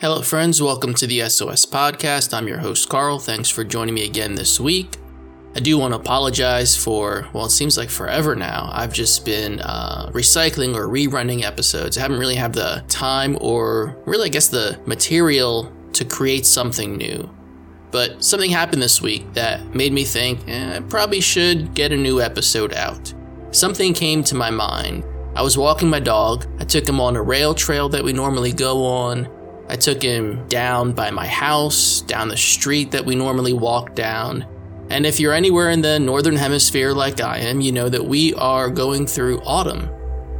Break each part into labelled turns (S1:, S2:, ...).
S1: Hello, friends. Welcome to the SOS Podcast. I'm your host, Carl. Thanks for joining me again this week. I do want to apologize for, well, it seems like forever now. I've just been uh, recycling or rerunning episodes. I haven't really had the time or really, I guess, the material to create something new. But something happened this week that made me think eh, I probably should get a new episode out. Something came to my mind. I was walking my dog. I took him on a rail trail that we normally go on. I took him down by my house, down the street that we normally walk down. And if you're anywhere in the northern hemisphere like I am, you know that we are going through autumn.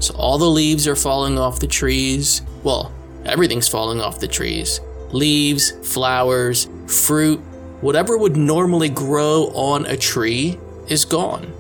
S1: So all the leaves are falling off the trees. Well, everything's falling off the trees leaves, flowers, fruit, whatever would normally grow on a tree is gone.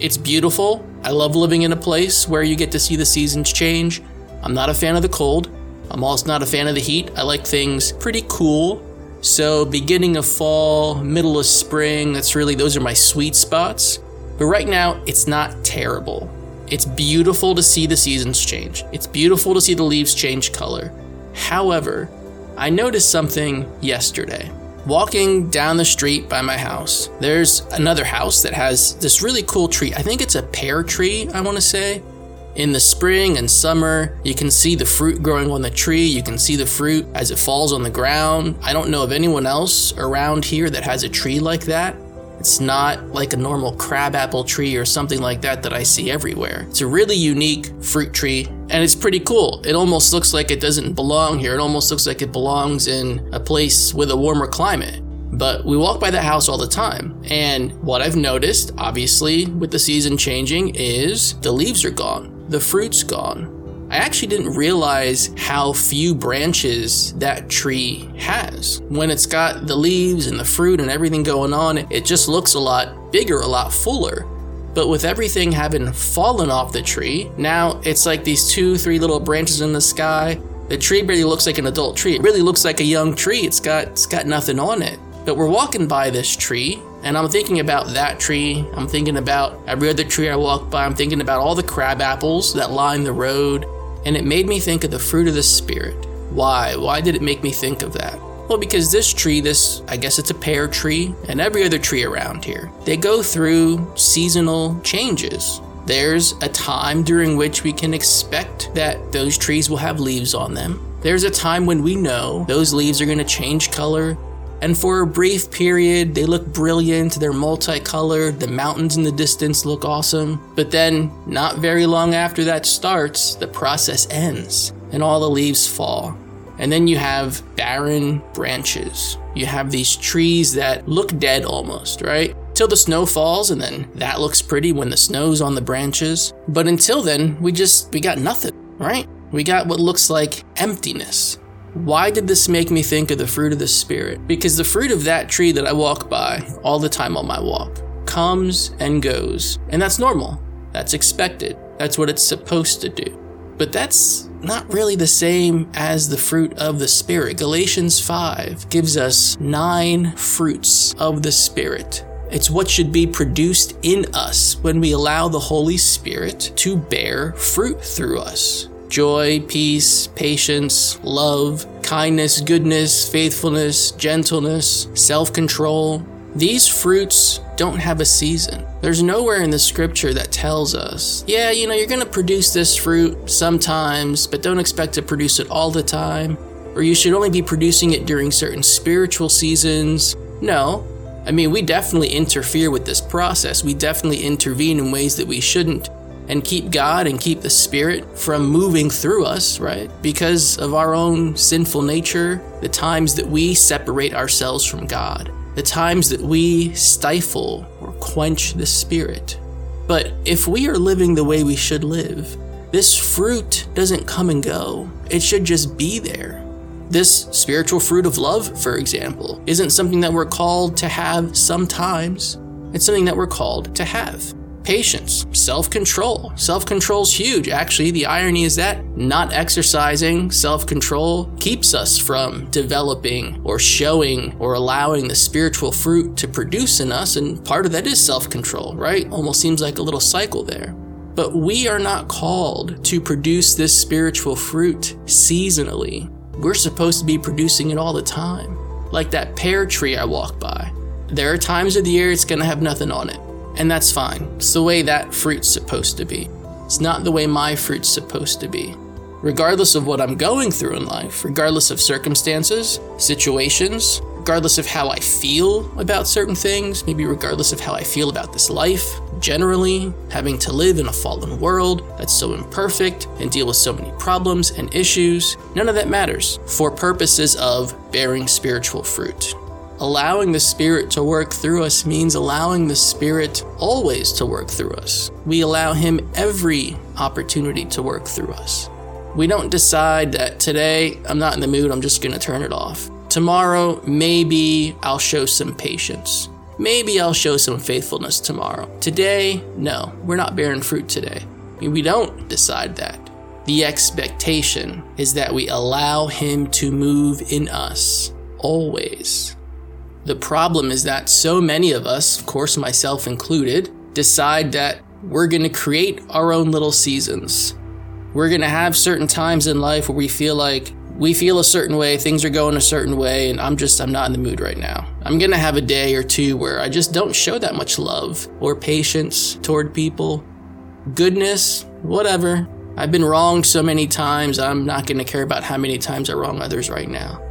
S1: It's beautiful. I love living in a place where you get to see the seasons change. I'm not a fan of the cold. I'm also not a fan of the heat. I like things pretty cool. So, beginning of fall, middle of spring, that's really, those are my sweet spots. But right now, it's not terrible. It's beautiful to see the seasons change. It's beautiful to see the leaves change color. However, I noticed something yesterday. Walking down the street by my house, there's another house that has this really cool tree. I think it's a pear tree, I want to say. In the spring and summer, you can see the fruit growing on the tree. You can see the fruit as it falls on the ground. I don't know of anyone else around here that has a tree like that. It's not like a normal crabapple tree or something like that that I see everywhere. It's a really unique fruit tree and it's pretty cool. It almost looks like it doesn't belong here. It almost looks like it belongs in a place with a warmer climate. But we walk by that house all the time. And what I've noticed, obviously, with the season changing, is the leaves are gone, the fruit's gone. I actually didn't realize how few branches that tree has. When it's got the leaves and the fruit and everything going on, it just looks a lot bigger, a lot fuller. But with everything having fallen off the tree, now it's like these two, three little branches in the sky. The tree barely looks like an adult tree. It really looks like a young tree. It's got it's got nothing on it. But we're walking by this tree, and I'm thinking about that tree. I'm thinking about every other tree I walk by. I'm thinking about all the crab apples that line the road and it made me think of the fruit of the Spirit. Why? Why did it make me think of that? Well, because this tree, this, I guess it's a pear tree, and every other tree around here, they go through seasonal changes. There's a time during which we can expect that those trees will have leaves on them. There's a time when we know those leaves are going to change color and for a brief period, they look brilliant, they're multicolored, the mountains in the distance look awesome. But then, not very long after that starts, the process ends and all the leaves fall. And then you have barren branches. You have these trees that look dead almost, right? Till the snow falls, and then that looks pretty when the snow's on the branches. But until then, we just, we got nothing, right? We got what looks like emptiness. Why did this make me think of the fruit of the Spirit? Because the fruit of that tree that I walk by all the time on my walk comes and goes. And that's normal. That's expected. That's what it's supposed to do. But that's not really the same as the fruit of the Spirit. Galatians 5 gives us nine fruits of the Spirit. It's what should be produced in us when we allow the Holy Spirit to bear fruit through us joy, peace, patience, love, kindness, goodness, faithfulness, gentleness, self control. These fruits don't have a season. There's nowhere in the scripture that tells us, yeah, you know, you're going to produce this fruit sometimes, but don't expect to produce it all the time, or you should only be producing it during certain spiritual seasons. No. I mean, we definitely interfere with this process. We definitely intervene in ways that we shouldn't and keep God and keep the Spirit from moving through us, right? Because of our own sinful nature, the times that we separate ourselves from God, the times that we stifle or quench the Spirit. But if we are living the way we should live, this fruit doesn't come and go. It should just be there. This spiritual fruit of love, for example, isn't something that we're called to have sometimes. It's something that we're called to have patience, self control. Self control is huge. Actually, the irony is that not exercising self control keeps us from developing or showing or allowing the spiritual fruit to produce in us. And part of that is self control, right? Almost seems like a little cycle there. But we are not called to produce this spiritual fruit seasonally. We're supposed to be producing it all the time. Like that pear tree I walk by. There are times of the year it's going to have nothing on it. And that's fine. It's the way that fruit's supposed to be. It's not the way my fruit's supposed to be. Regardless of what I'm going through in life, regardless of circumstances, situations, regardless of how I feel about certain things, maybe regardless of how I feel about this life, generally, having to live in a fallen world that's so imperfect and deal with so many problems and issues, none of that matters for purposes of bearing spiritual fruit. Allowing the Spirit to work through us means allowing the Spirit always to work through us. We allow Him every opportunity to work through us. We don't decide that today I'm not in the mood, I'm just going to turn it off. Tomorrow, maybe I'll show some patience. Maybe I'll show some faithfulness tomorrow. Today, no, we're not bearing fruit today. We don't decide that. The expectation is that we allow Him to move in us, always. The problem is that so many of us, of course, myself included, decide that we're going to create our own little seasons. We're going to have certain times in life where we feel like we feel a certain way, things are going a certain way, and I'm just, I'm not in the mood right now. I'm going to have a day or two where I just don't show that much love or patience toward people. Goodness, whatever. I've been wronged so many times, I'm not going to care about how many times I wrong others right now.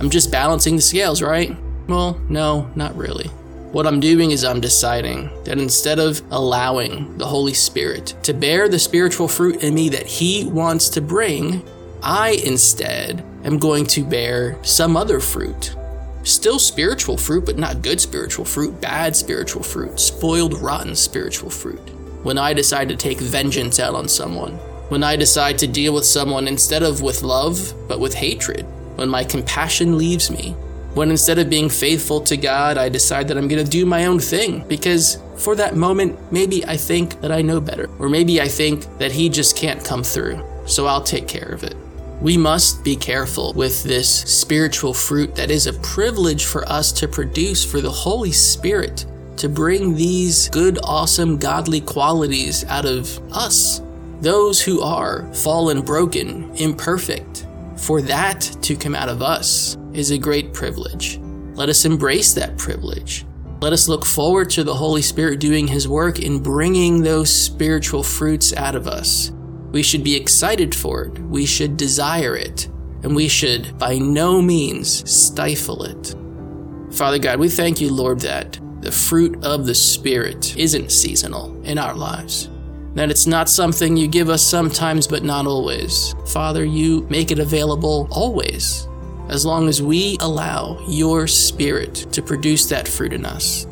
S1: I'm just balancing the scales, right? Well, no, not really. What I'm doing is I'm deciding that instead of allowing the Holy Spirit to bear the spiritual fruit in me that He wants to bring, I instead am going to bear some other fruit. Still spiritual fruit, but not good spiritual fruit, bad spiritual fruit, spoiled, rotten spiritual fruit. When I decide to take vengeance out on someone, when I decide to deal with someone instead of with love, but with hatred, when my compassion leaves me, when instead of being faithful to God, I decide that I'm going to do my own thing because for that moment, maybe I think that I know better, or maybe I think that He just can't come through, so I'll take care of it. We must be careful with this spiritual fruit that is a privilege for us to produce for the Holy Spirit to bring these good, awesome, godly qualities out of us. Those who are fallen, broken, imperfect, for that to come out of us is a great privilege. Let us embrace that privilege. Let us look forward to the Holy Spirit doing His work in bringing those spiritual fruits out of us. We should be excited for it, we should desire it, and we should by no means stifle it. Father God, we thank you, Lord, that the fruit of the Spirit isn't seasonal in our lives. That it's not something you give us sometimes, but not always. Father, you make it available always as long as we allow your Spirit to produce that fruit in us.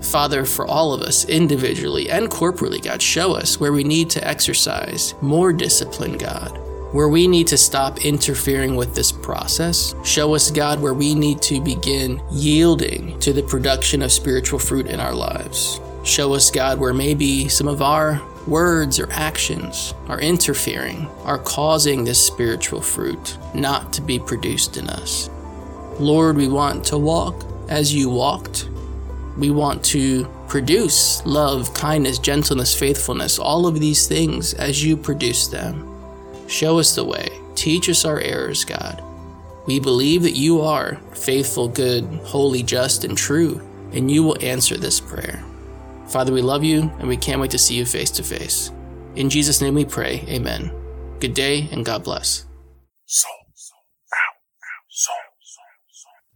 S1: Father, for all of us, individually and corporately, God, show us where we need to exercise more discipline, God, where we need to stop interfering with this process. Show us, God, where we need to begin yielding to the production of spiritual fruit in our lives. Show us, God, where maybe some of our words or actions are interfering, are causing this spiritual fruit not to be produced in us. Lord, we want to walk as you walked. We want to produce love, kindness, gentleness, faithfulness, all of these things as you produce them. Show us the way. Teach us our errors, God. We believe that you are faithful, good, holy, just, and true, and you will answer this prayer. Father, we love you and we can't wait to see you face to face. In Jesus' name we pray, amen. Good day and God bless.
S2: Out, so.